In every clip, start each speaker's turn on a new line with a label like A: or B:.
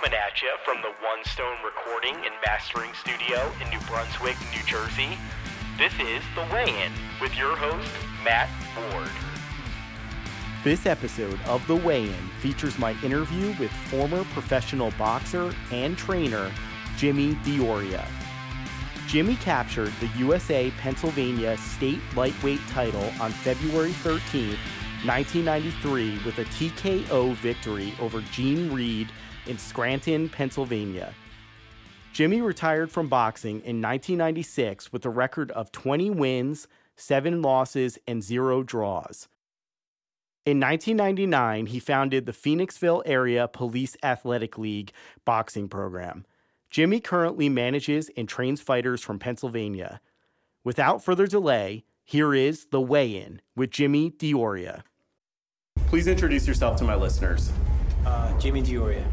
A: Coming at you from the One Stone Recording and Mastering Studio in New Brunswick, New Jersey, this is The Weigh In with your host, Matt Ward.
B: This episode of The Weigh In features my interview with former professional boxer and trainer Jimmy Deoria. Jimmy captured the USA Pennsylvania state lightweight title on February 13, 1993, with a TKO victory over Gene Reed in Scranton, Pennsylvania. Jimmy retired from boxing in 1996 with a record of 20 wins, 7 losses, and 0 draws. In 1999, he founded the Phoenixville Area Police Athletic League boxing program. Jimmy currently manages and trains fighters from Pennsylvania. Without further delay, here is The Weigh In with Jimmy Deoria. Please introduce yourself to my listeners.
C: Uh, Jimmy Deoria.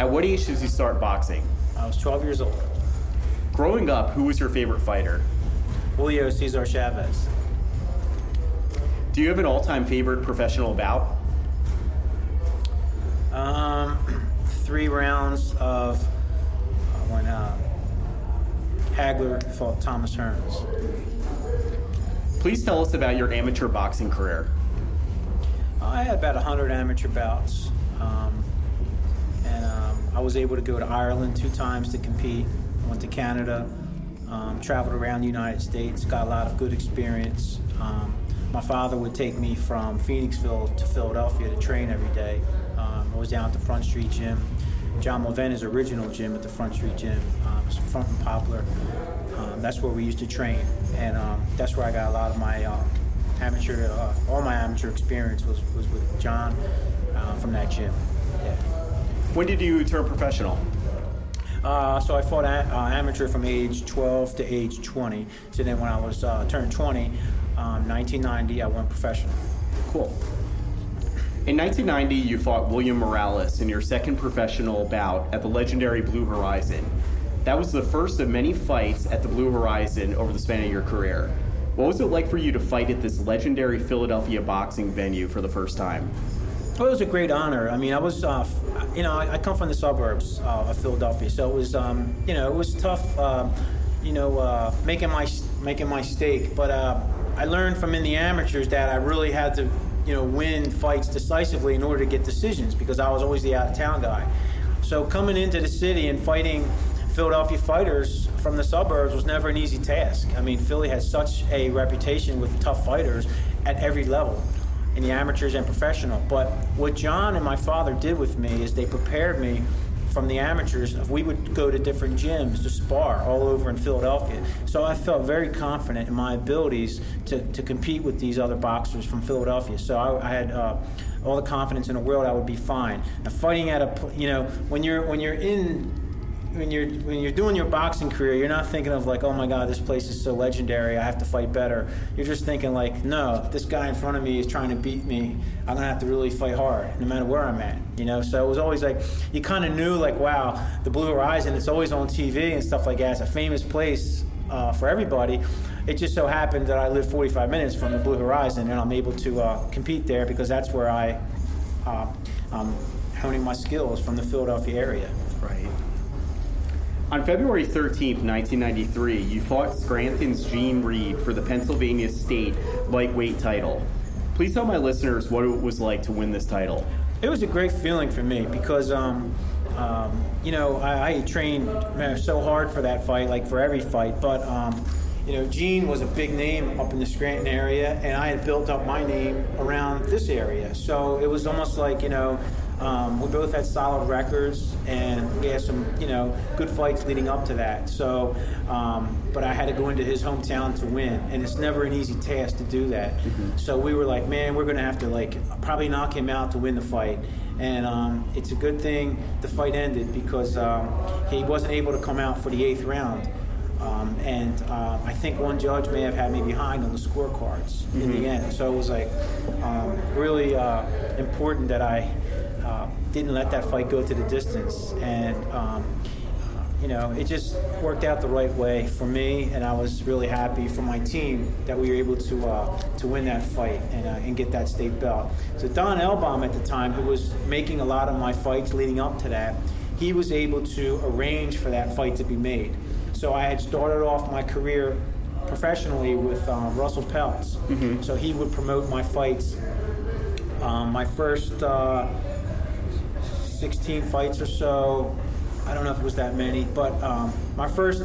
B: At what age did you start boxing?
C: I was 12 years old.
B: Growing up, who was your favorite fighter?
C: Julio Cesar Chavez.
B: Do you have an all time favorite professional bout?
C: Um, three rounds of uh, when uh, Hagler fought Thomas Hearns.
B: Please tell us about your amateur boxing career.
C: I had about 100 amateur bouts. Um, and um, I was able to go to Ireland two times to compete. Went to Canada, um, traveled around the United States, got a lot of good experience. Um, my father would take me from Phoenixville to Philadelphia to train every day. Um, I was down at the Front Street Gym. John Mulvaney's original gym at the Front Street Gym. Um, it's Front and Poplar. Um, that's where we used to train, and um, that's where I got a lot of my uh, amateur, uh, all my amateur experience was, was with John uh, from that gym.
B: When did you turn professional?
C: Uh, so I fought a- uh, amateur from age 12 to age 20. So then when I was uh, turned 20, um, 1990, I went professional.
B: Cool. In 1990, you fought William Morales in your second professional bout at the legendary Blue Horizon. That was the first of many fights at the Blue Horizon over the span of your career. What was it like for you to fight at this legendary Philadelphia boxing venue for the first time?
C: It was a great honor. I mean, I was, uh, you know, I, I come from the suburbs uh, of Philadelphia, so it was, um, you know, it was tough, uh, you know, uh, making my making my stake. But uh, I learned from in the amateurs that I really had to, you know, win fights decisively in order to get decisions because I was always the out of town guy. So coming into the city and fighting Philadelphia fighters from the suburbs was never an easy task. I mean, Philly has such a reputation with tough fighters at every level, in the amateurs and professional. But what John and my father did with me is they prepared me from the amateurs. We would go to different gyms to spar all over in Philadelphia. So I felt very confident in my abilities to, to compete with these other boxers from Philadelphia. So I, I had uh, all the confidence in the world I would be fine. Now fighting at a, you know, when you're when you're in when you're when you're doing your boxing career, you're not thinking of like, oh my God, this place is so legendary. I have to fight better. You're just thinking like, no, this guy in front of me is trying to beat me. I'm gonna have to really fight hard, no matter where I'm at. You know, so it was always like you kind of knew like, wow, the Blue Horizon. It's always on TV and stuff like that. It's a famous place uh, for everybody. It just so happened that I live 45 minutes from the Blue Horizon, and I'm able to uh, compete there because that's where I. Uh, um, honing my skills from the Philadelphia area.
B: Right. On February 13th, 1993, you fought Scranton's Gene Reed for the Pennsylvania State lightweight title. Please tell my listeners what it was like to win this title.
C: It was a great feeling for me because, um, um, you know, I, I trained so hard for that fight, like for every fight. But, um, you know, Gene was a big name up in the Scranton area, and I had built up my name around this area. So it was almost like, you know, um, we both had solid records, and we had some, you know, good fights leading up to that. So, um, but I had to go into his hometown to win, and it's never an easy task to do that. So we were like, man, we're gonna have to like probably knock him out to win the fight. And um, it's a good thing the fight ended because um, he wasn't able to come out for the eighth round. Um, and uh, I think one judge may have had me behind on the scorecards in the end. So it was like um, really uh, important that I uh, didn't let that fight go to the distance. And um, you know, it just worked out the right way for me, and I was really happy for my team that we were able to uh, to win that fight and, uh, and get that state belt. So Don Elbaum at the time, who was making a lot of my fights leading up to that, he was able to arrange for that fight to be made. So I had started off my career professionally with uh, Russell Peltz. Mm-hmm. So he would promote my fights. Um, my first uh, 16 fights or so, I don't know if it was that many, but um, my first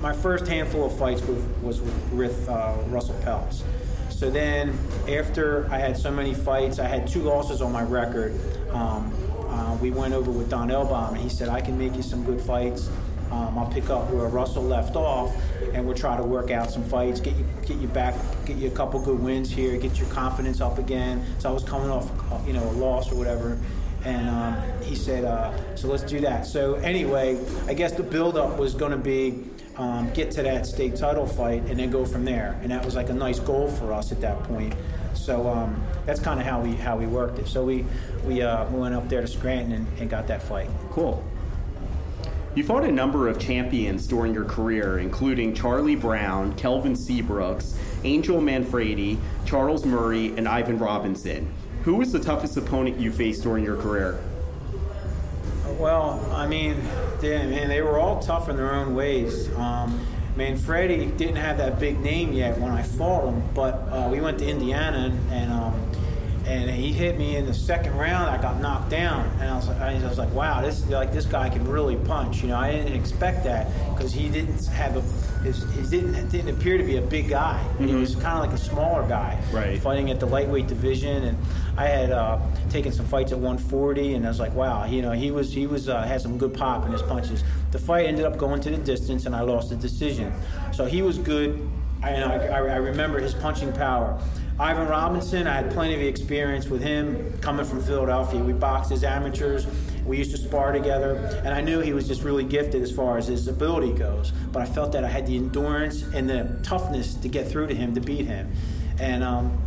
C: my first handful of fights was, was with uh, Russell Peltz. So then, after I had so many fights, I had two losses on my record. Um, uh, we went over with Don Elbaum, and he said, I can make you some good fights. Um, I'll pick up where Russell left off, and we'll try to work out some fights, get you get you back, get you a couple good wins here, get your confidence up again. So I was coming off, uh, you know, a loss or whatever, and um, he said, uh, "So let's do that." So anyway, I guess the buildup was going to be um, get to that state title fight and then go from there, and that was like a nice goal for us at that point. So um, that's kind of how we how we worked it. So we we, uh, we went up there to Scranton and, and got that fight.
B: Cool. You fought a number of champions during your career, including Charlie Brown, Kelvin Seabrooks, Angel Manfredy, Charles Murray, and Ivan Robinson. Who was the toughest opponent you faced during your career?
C: Well, I mean, damn, man, they were all tough in their own ways. Um, Manfredy didn't have that big name yet when I fought him, but uh, we went to Indiana and, and um, and he hit me in the second round. I got knocked down, and I was like, I was like, wow, this like this guy can really punch. You know, I didn't expect that because he didn't have a his, he didn't didn't appear to be a big guy. Mm-hmm. He was kind of like a smaller guy,
B: right.
C: fighting at the lightweight division. And I had uh, taken some fights at 140, and I was like, wow, you know, he was he was uh, had some good pop in his punches. The fight ended up going to the distance, and I lost the decision. So he was good. I, I, I remember his punching power. Ivan Robinson, I had plenty of experience with him coming from Philadelphia. We boxed as amateurs. We used to spar together, and I knew he was just really gifted as far as his ability goes. But I felt that I had the endurance and the toughness to get through to him to beat him. And um,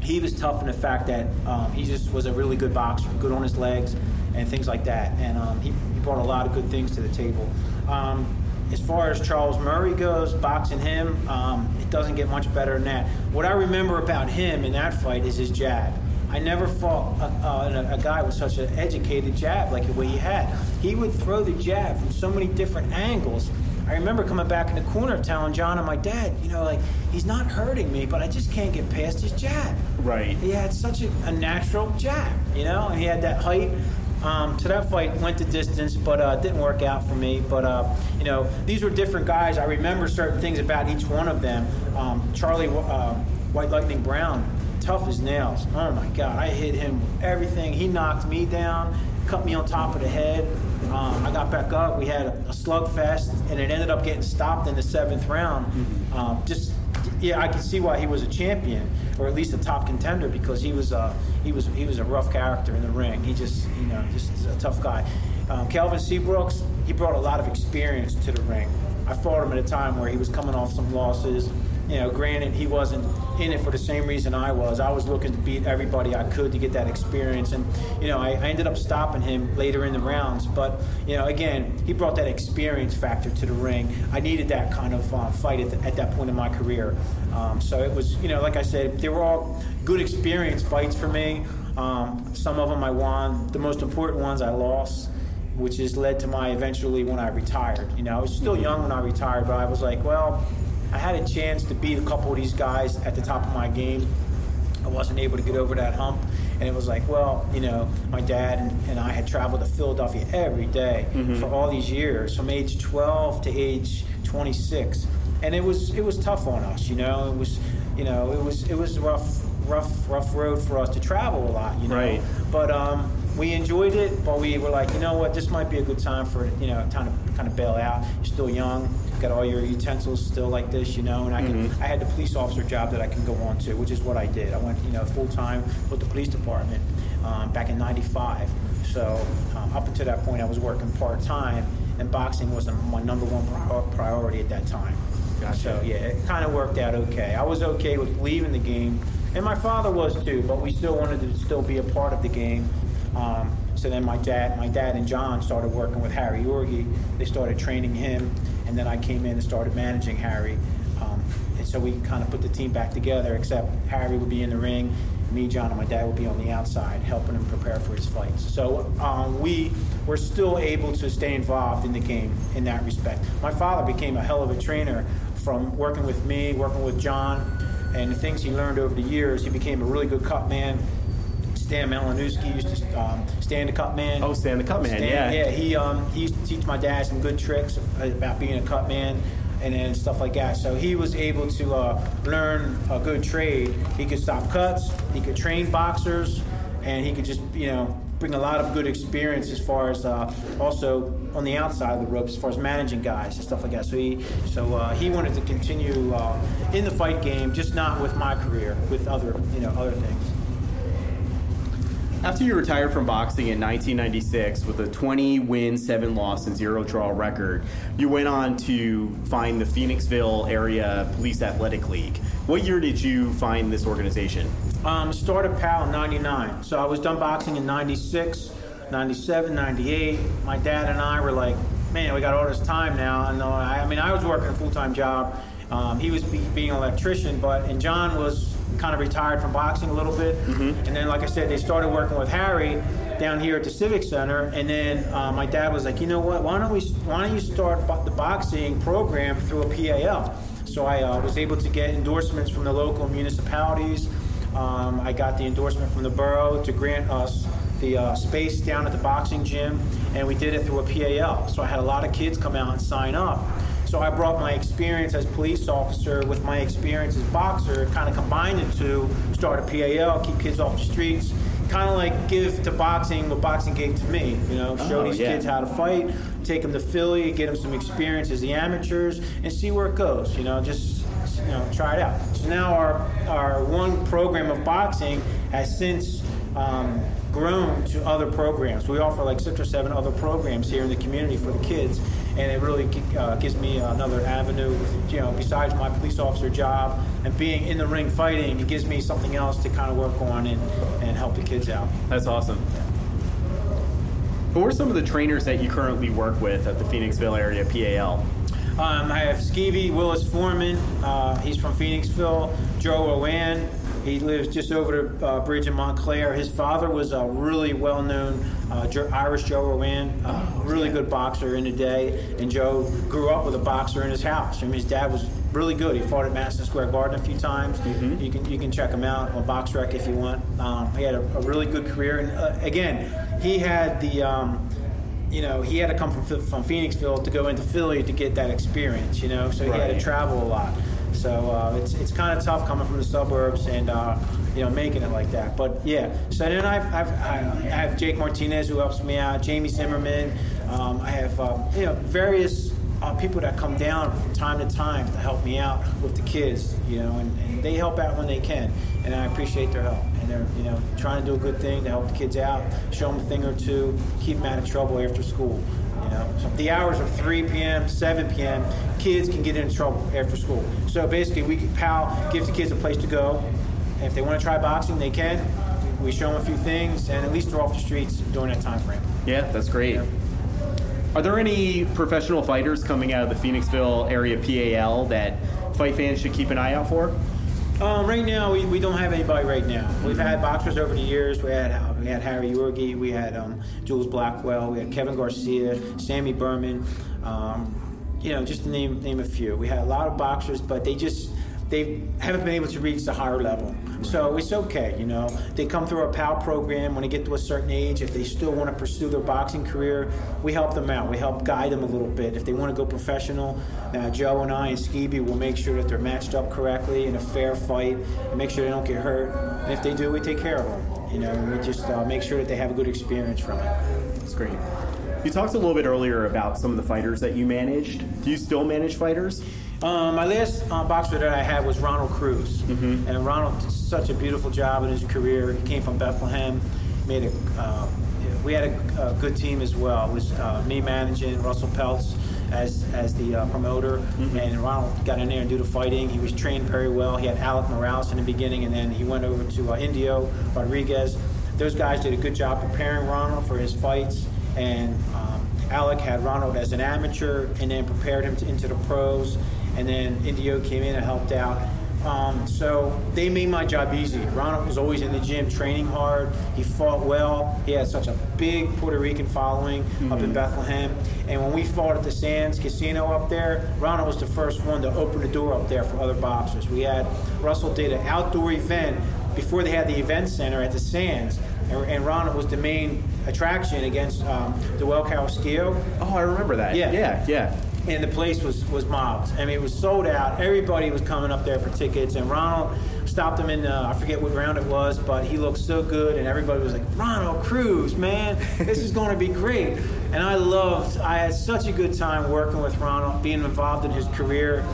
C: he was tough in the fact that um, he just was a really good boxer, good on his legs, and things like that. And um, he, he, brought a lot of good things to the table. Um, as far as Charles Murray goes, boxing him, um, it doesn't get much better than that. What I remember about him in that fight is his jab. I never fought a, a, a, guy with such an educated jab like the way he had. He would throw the jab from so many different angles. I remember coming back in the corner telling John and my dad, you know, like, he's not hurting me, but I just can't get past his jab.
B: Right.
C: He had such a, a natural jab, you know, and he had that height. Um, so that fight went the distance, but uh, didn't work out for me. But uh, you know, these were different guys. I remember certain things about each one of them. Um, Charlie uh, White Lightning Brown, tough as nails. Oh my God, I hit him with everything. He knocked me down, cut me on top of the head. Um, I got back up. We had a, a slugfest, and it ended up getting stopped in the seventh round. Mm-hmm. Um, just yeah, I can see why he was a champion, or at least a top contender, because he was uh, he was he was a rough character in the ring. He just you know just a tough guy. Um, Kelvin Seabrooks, he brought a lot of experience to the ring. I fought him at a time where he was coming off some losses you know, granted, he wasn't in it for the same reason I was. I was looking to beat everybody I could to get that experience. And, you know, I, I ended up stopping him later in the rounds. But, you know, again, he brought that experience factor to the ring. I needed that kind of uh, fight at, the, at, that point in my career. Um, so it was, you know, like I said, they were all good experience fights for me. Um, some of them I won. The most important ones I lost which has led to my eventually when I retired. You know, I was still young when I retired, but I was like, well, I had a chance to beat a couple of these guys at the top of my game. I wasn't able to get over that hump. And it was like, well, you know, my dad and, and I had traveled to Philadelphia every day mm-hmm. for all these years, from age 12 to age 26. And it was it was tough on us, you know. It was, you know, it was it was a rough rough rough road for us to travel a lot, you know.
B: Right.
C: But um, we enjoyed it, but we were like, you know what, this might be a good time for it, you know, time to kind of bail out. You're still young, got all your utensils still like this, you know, and I can mm-hmm. I had the police officer job that I can go on to, which is what I did. I went, you know, full time with the police department um, back in '95. So um, up until that point, I was working part time, and boxing was my number one priority at that time.
B: Gotcha.
C: So yeah, it kind of worked out okay. I was okay with leaving the game, and my father was too, but we still wanted to still be a part of the game. Um, so then my dad, my dad and John started working with Harry Yorgey. They started training him, and then I came in and started managing Harry. Um, and so we kind of put the team back together. Except Harry would be in the ring, me, John, and my dad would be on the outside helping him prepare for his fights. So um, we were still able to stay involved in the game in that respect. My father became a hell of a trainer from working with me, working with John, and the things he learned over the years. He became a really good cut man. Stan Malinowski used to um, stand the cut man.
B: Oh, Stan the cut man, yeah.
C: Yeah, he um, he used to teach my dad some good tricks about being a cut man and then stuff like that. So he was able to uh, learn a good trade. He could stop cuts, he could train boxers, and he could just you know bring a lot of good experience as far as uh, also on the outside of the ropes as far as managing guys and stuff like that. So he so uh, he wanted to continue uh, in the fight game, just not with my career, with other you know other things.
B: After you retired from boxing in 1996 with a 20 win, 7 loss, and 0 draw record, you went on to find the Phoenixville Area Police Athletic League. What year did you find this organization?
C: Um, started PAL in 99. So I was done boxing in 96, 97, 98. My dad and I were like, man, we got all this time now. And uh, I, mean, I was working a full time job. Um, he was be, being an electrician, but and John was kind of retired from boxing a little bit. Mm-hmm. And then, like I said, they started working with Harry down here at the Civic Center. And then uh, my dad was like, you know what? Why don't we? Why don't you start the boxing program through a PAL? So I uh, was able to get endorsements from the local municipalities. Um, I got the endorsement from the borough to grant us the uh, space down at the boxing gym, and we did it through a PAL. So I had a lot of kids come out and sign up. So I brought my experience as police officer with my experience as boxer, kind of combined the two, start a PAL, keep kids off the streets, kind of like give to boxing what boxing gave to me. You know, show oh, these yeah. kids how to fight, take them to Philly, get them some experience as the amateurs, and see where it goes. You know, just you know, try it out. So now our our one program of boxing has since. Um, grown to other programs. We offer like six or seven other programs here in the community for the kids, and it really uh, gives me another avenue. You know, besides my police officer job and being in the ring fighting, it gives me something else to kind of work on and, and help the kids out.
B: That's awesome. Who are some of the trainers that you currently work with at the Phoenixville area PAL?
C: Um, I have Skeevy Willis Foreman. Uh, he's from Phoenixville. Joe Owen. He lives just over the uh, bridge in Mont Clare. His father was a really well-known uh, Irish Joe Rowan, uh, really good boxer in the day. And Joe grew up with a boxer in his house. I mean, his dad was really good. He fought at Madison Square Garden a few times. Mm-hmm. You can you can check him out on BoxRec if you want. Um, he had a, a, really good career, and uh, again, he had the. Um, you know, he had to come from from Phoenixville to go into Philly to get that experience. You know, so he had to travel a lot. So uh, it's it's kind of tough coming from the suburbs and uh, you know making it like that. But yeah, so then I've, I've I have Jake Martinez who helps me out, Jamie Zimmerman. Um, I have um, you know various uh, people that come down from time to time to help me out with the kids, you know, and, and, they help out when they can, and I appreciate their help. And they're, you know, trying to do a good thing to help the kids out, show them a thing or two, keep them out of trouble after school. You know, so the hours are 3 p.m., 7 p.m. Kids can get into trouble after school. So basically, we PAL gives the kids a place to go. And if they want to try boxing, they can. We show them a few things, and at least they're off the streets during that time frame.
B: Yeah, that's great. Are there any professional fighters coming out of the Phoenixville area PAL that fight fans should keep an eye out for?
C: Um, right now, we, we don't have anybody right now. We've had boxers over the years. We had uh, we had Harry Yorgey, we had um, Jules Blackwell, we had Kevin Garcia, Sammy Berman. Um, you know, just to name name a few. We had a lot of boxers, but they just they haven't been able to reach the higher level. So it's okay, you know. They come through our PAL program when they get to a certain age. If they still want to pursue their boxing career, we help them out. We help guide them a little bit. If they want to go professional, uh, Joe and I and Skeeby will make sure that they're matched up correctly in a fair fight and make sure they don't get hurt. And if they do, we take care of them. You know, we just uh, make sure that they have a good experience from it.
B: That's great. You talked a little bit earlier about some of the fighters that you managed. Do you still manage fighters?
C: Um, my last uh, boxer that I had was Ronald Cruz, mm-hmm. and Ronald did such a beautiful job in his career. He came from Bethlehem, made a. Uh, we had a, a, good team as well. It was uh, me managing Russell Peltz as as the uh, promoter, mm-hmm. and Ronald got in there and do the fighting. He was trained very well. He had Alec Morales in the beginning, and then he went over to uh, Indio Rodriguez. Those guys did a good job preparing Ronald for his fights, and um, Alec had Ronald as an amateur, and then prepared him to, into the pros and then Indio came in and helped out. Um, so they made my job easy. Ronald was always in the gym training hard. He fought well. He had such a big Puerto Rican following mm-hmm. up in Bethlehem. And when we fought at the Sands Casino up there, Ronald was the first one to open the door up there for other boxers. We had Russell did an outdoor event before they had the event center at the Sands. And, and Ronald was the main attraction against um, Joel Carrasquillo.
B: Oh, I remember that.
C: Yeah,
B: yeah, yeah
C: and the place was was mobbed. I mean, it was sold out. Everybody was coming up there for tickets, and Ronald stopped him in the, I forget what round it was, but he looked so good, and everybody was like, Ronald Cruz, man, this is going to be great. And I loved, I had such a good time working with Ronald, being involved in his career.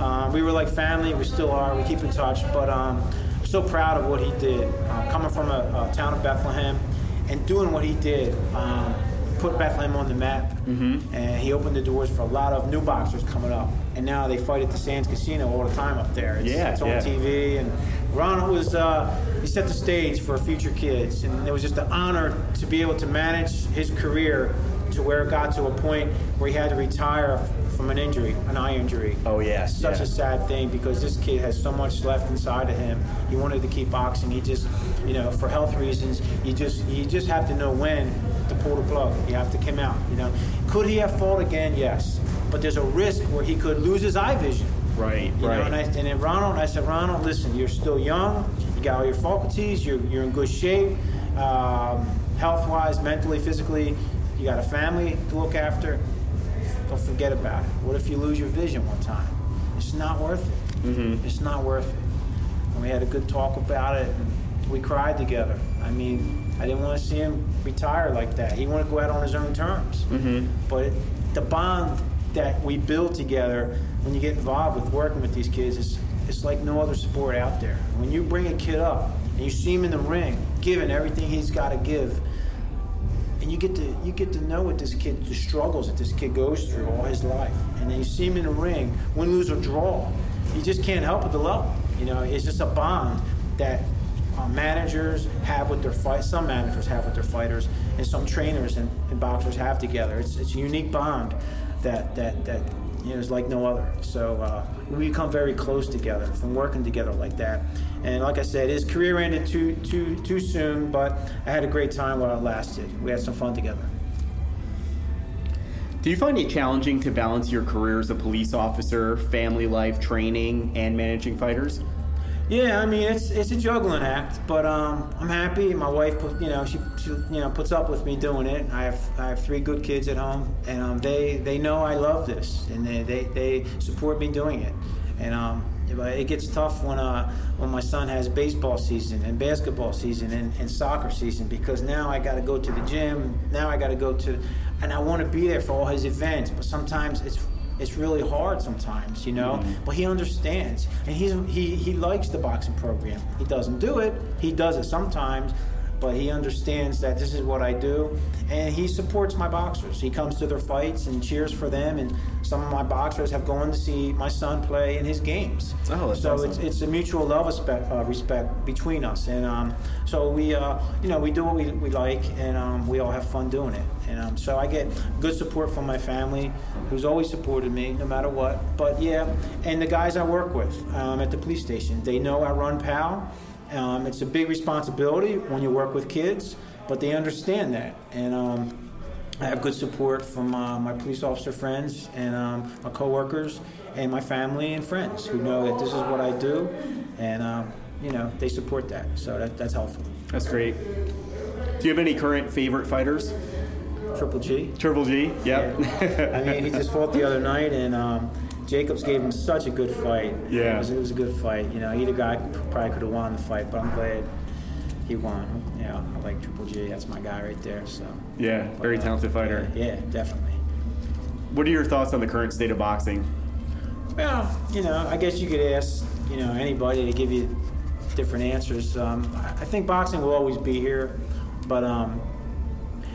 C: Um, we were like family, we still are, we keep in touch, but um, I'm so proud of what he did. Uh, coming from a, a, town of Bethlehem and doing what he did. Um, put Bethlehem on the map, mm-hmm. and he opened the doors for a lot of new boxers coming up. And now they fight at the Sands Casino all the time up there. It's,
B: yeah,
C: it's on
B: yeah.
C: TV, and Ronald was uh, he set the stage for future kids, and it was just an honor to be able to manage his career to where it got to a point where he had to retire from an injury, an eye injury.
B: Oh yeah,
C: such
B: yeah.
C: a sad thing because this kid has so much left inside of him. He wanted to keep boxing. He just, you know, for health reasons, you just you just have to know when pull the plug. You have to come out. You know, could he have fought again? Yes, but there's a risk where he could lose his eye vision.
B: Right,
C: you
B: right.
C: Know, and, I, and then Ronald, I said, Ronald, listen, you're still young. You got all your faculties. You're you're in good shape, um, health-wise, mentally, physically. You got a family to look after. Don't forget about it. What if you lose your vision one time? It's not worth it. Mm-hmm. It's not worth it. And we had a good talk about it. And we cried together. I mean, I didn't want to see him retire like that. He wanted to go out on his own terms. Mm-hmm. But the bond that we build together when you get involved with working with these kids is it's like no other sport out there. When you bring a kid up and you see him in the ring, giving everything he's got to give, and you get to you get to know what this kid, the struggles that this kid goes through all his life, and then you see him in the ring, win, lose or draw, you just can't help but to love. Him. You know, it's just a bond that uh, managers have with their fight. Some managers have with their fighters, and some trainers and, and boxers have together. It's it's a unique bond that that that you know, is like no other. So uh, we become very close together from working together like that. And like I said, his career ended too too too soon, but I had a great time while it lasted. We had some fun together.
B: Do you find it challenging to balance your career as a police officer, family life, training, and managing fighters?
C: Yeah, I mean it's it's a juggling act, but um, I'm happy. My wife, put, you know, she, she you know puts up with me doing it. I have I have three good kids at home, and um, they they know I love this, and they, they, they support me doing it. And um, it gets tough when uh, when my son has baseball season and basketball season and, and soccer season because now I got to go to the gym. Now I got to go to, and I want to be there for all his events. But sometimes it's it's really hard sometimes, you know. Mm-hmm. But he understands, and he's he he likes the boxing program. He doesn't do it. He does it sometimes, but he understands that this is what I do, and he supports my boxers. He comes to their fights and cheers for them, and some of my boxers have gone to see my son play in his games.
B: Oh,
C: so
B: awesome.
C: it's, it's a mutual love respect, uh, respect between us, and um, so we uh, you know we do what we, we like, and um, we all have fun doing it. And um, so I get good support from my family, who's always supported me no matter what. But yeah, and the guys I work with um, at the police station, they know I run PAL. Um, it's a big responsibility when you work with kids, but they understand that. And um, I have good support from uh, my police officer friends and um, my coworkers and my family and friends who know that this is what I do, and um, you know they support that. So that, that's helpful.
B: That's great. Do you have any current favorite fighters?
C: Triple G.
B: Triple G. Yep.
C: Yeah. I mean, he just fought the other night, and um, Jacobs gave him such a good fight.
B: Yeah,
C: it was, it was a good fight. You know, either guy probably could have won the fight, but I'm glad he won. Yeah, I like Triple G. That's my guy right there. So
B: yeah, but, very uh, talented fighter.
C: Yeah, yeah, definitely.
B: What are your thoughts on the current state of boxing?
C: Well, you know, I guess you could ask you know anybody to give you different answers. Um, I think boxing will always be here, but um,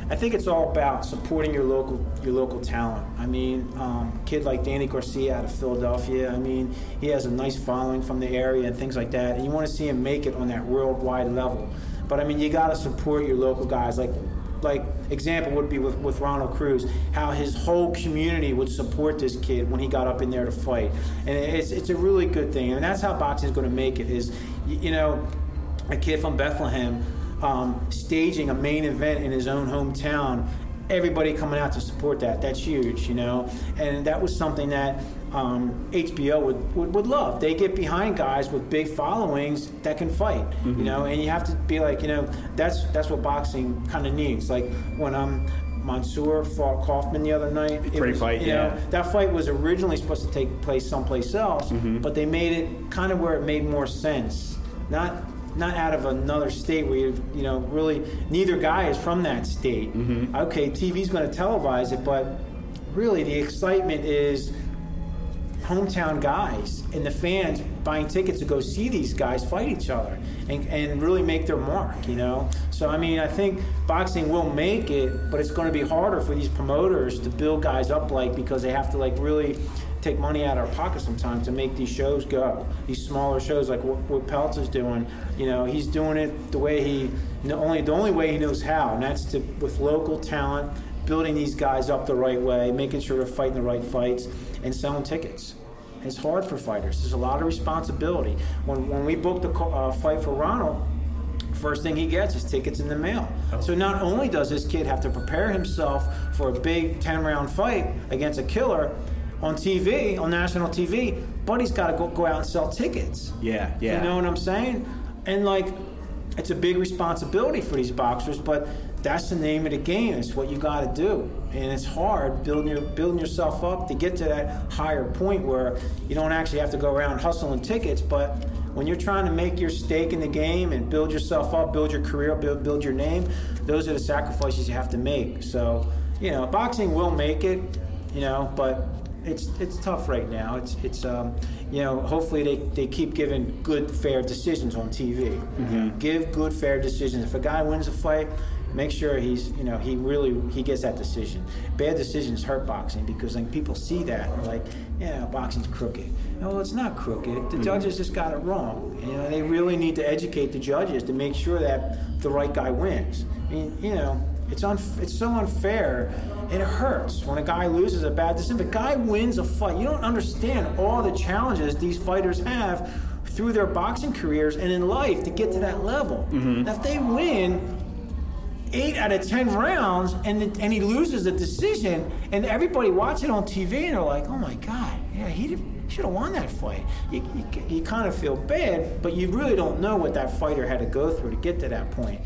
C: I think it's all about supporting your local your local talent. I mean, um, kid like Danny Garcia out of Philadelphia. I mean, he has a nice following from the area and things like that. And you want to see him make it on that worldwide level. But I mean, you got to support your local guys like like example would be with, with Ronald Cruz, how his whole community would support this kid when he got up in there to fight, and it's it's a really good thing, and that's how boxing is going to make it. Is you know, a kid from Bethlehem um, staging a main event in his own hometown everybody coming out to support that. That's huge, you know. And that was something that um, HBO would, would, would, love. They get behind guys with big followings that can fight, mm-hmm. you know. And you have to be like, you know, that's that's what boxing kind of needs. Like when I'm. Mansoor fought Kaufman the other night.
B: It Pretty was, fight,
C: you
B: yeah.
C: Know, that fight was originally supposed to take place someplace else, mm-hmm. but they made it kind of where it made more sense. Not not out of another state where you you know really neither guy is from that state. Mm-hmm. Okay, TV's going to televise it, but really the excitement is hometown guys and the fans buying tickets to go see these guys fight each other and, and really make their mark, you know? So, I mean, I think boxing will make it, but it's going to be harder for these promoters to build guys up like because they have to like really take money out of our pocket sometimes to make these shows go. These smaller shows, like what, what Peltz is doing, you know, he's doing it the way he, the only the only way he knows how, and that's to with local talent, building these guys up the right way, making sure they're fighting the right fights, and selling tickets. It's hard for fighters. There's a lot of responsibility. When when we booked the uh, fight for Ronald, first thing he gets is tickets in the mail. Oh. So not only does this kid have to prepare himself for a big 10 round fight against a killer, on TV, on national TV, but he's got to go, go out and sell tickets.
B: Yeah, yeah.
C: You know what I'm saying? And like, it's a big responsibility for these boxers, but that's the name of the game. It's what you got to do, and it's hard building your building yourself up to get to that higher point where you don't actually have to go around hustling tickets. But when you're trying to make your stake in the game and build yourself up, build your career, build build your name, those are the sacrifices you have to make. So you know, boxing will make it, you know, but it's it's tough right now. It's it's um, you know hopefully they, they keep giving good fair decisions on TV. Mm-hmm. You know, give good fair decisions. If a guy wins a fight, make sure he's you know he really he gets that decision. Bad decisions hurt boxing because like people see that and like yeah boxing's crooked. No, it's not crooked. The mm-hmm. judges just got it wrong. You know they really need to educate the judges to make sure that the right guy wins. I mean you know it's un- it's so unfair it hurts when a guy loses a bad decision. If a guy wins a fight, you don't understand all the challenges these fighters have through their boxing careers and in life to get to that level. Mm-hmm. If they win eight out of ten rounds and and he loses a decision, and everybody watching on TV and they're like, "Oh my God, yeah, he should have won that fight." You, you, you kind of feel bad, but you really don't know what that fighter had to go through to get to that point.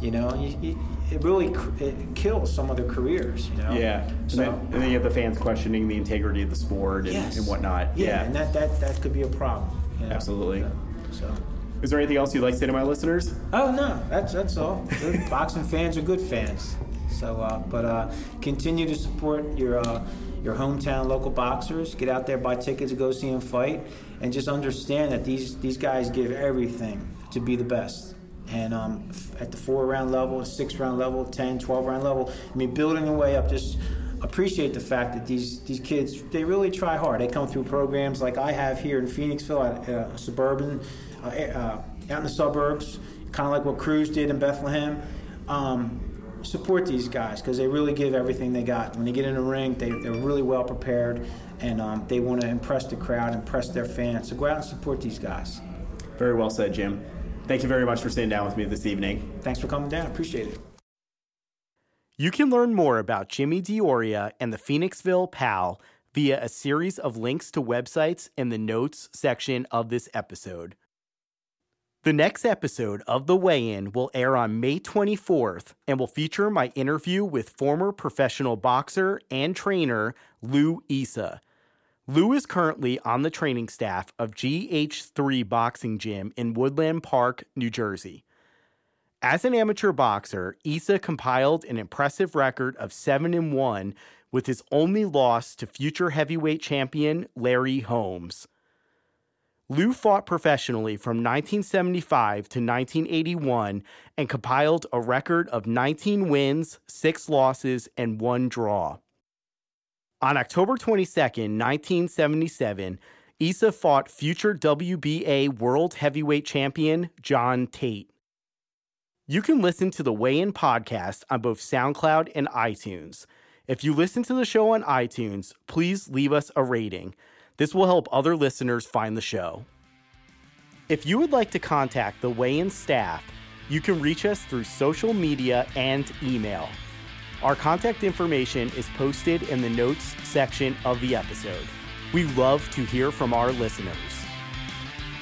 C: You know, you, it really it kills some of their careers. You know.
B: Yeah. So, and, then, and then you have the fans questioning the integrity of the sport and, yes. and whatnot.
C: Yeah, yeah, and that, that that could be a problem.
B: You know? Absolutely. Yeah. So. Is there anything else you'd like to say to my listeners?
C: Oh no, that's that's all. boxing fans are good fans. So, uh, but uh, continue to support your uh, your hometown local boxers. Get out there, buy tickets, go see them fight, and just understand that these these guys give everything to be the best and um, at the four round level, six round level, 10, 12 round level, I mean, building the way up, just appreciate the fact that these, these kids, they really try hard. They come through programs like I have here in Phoenixville, uh, suburban, uh, uh, out in the suburbs, kind of like what Cruz did in Bethlehem. Um, support these guys because they really give everything they got. When they get in the ring, they, they're really well prepared and um, they want to impress the crowd, impress their fans. So go out and support these guys.
B: Very well said, Jim. Thank you very much for sitting down with me this evening.
C: Thanks for coming down. Appreciate it.
B: You can learn more about Jimmy Deoria and the Phoenixville Pal via a series of links to websites in the notes section of this episode. The next episode of The Weigh In will air on May 24th and will feature my interview with former professional boxer and trainer Lou Esa. Lou is currently on the training staff of GH3 Boxing Gym in Woodland Park, New Jersey. As an amateur boxer, Esa compiled an impressive record of 7 and 1 with his only loss to future heavyweight champion Larry Holmes. Lou fought professionally from 1975 to 1981 and compiled a record of 19 wins, 6 losses, and 1 draw. On October 22, 1977, Esa fought future WBA World Heavyweight Champion John Tate. You can listen to the Weigh In podcast on both SoundCloud and iTunes. If you listen to the show on iTunes, please leave us a rating. This will help other listeners find the show. If you would like to contact the Weigh In staff, you can reach us through social media and email. Our contact information is posted in the notes section of the episode. We love to hear from our listeners.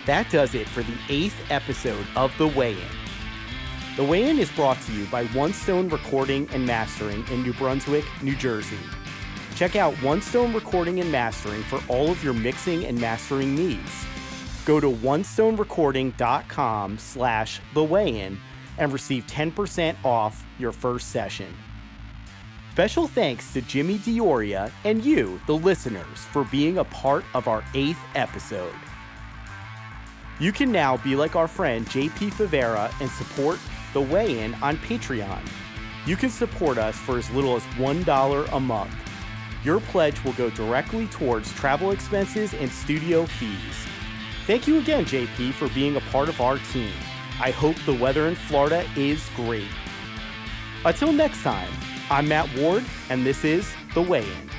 B: That does it for the eighth episode of The Weigh In. The Weigh In is brought to you by One Stone Recording and Mastering in New Brunswick, New Jersey. Check out One Stone Recording and Mastering for all of your mixing and mastering needs. Go to onestonerecording.com slash the weigh-in and receive 10% off your first session. Special thanks to Jimmy Deoria and you, the listeners, for being a part of our eighth episode. You can now be like our friend JP Favera and support The Weigh In on Patreon. You can support us for as little as $1 a month. Your pledge will go directly towards travel expenses and studio fees. Thank you again, JP, for being a part of our team. I hope the weather in Florida is great. Until next time, I'm Matt Ward, and this is The Weigh In.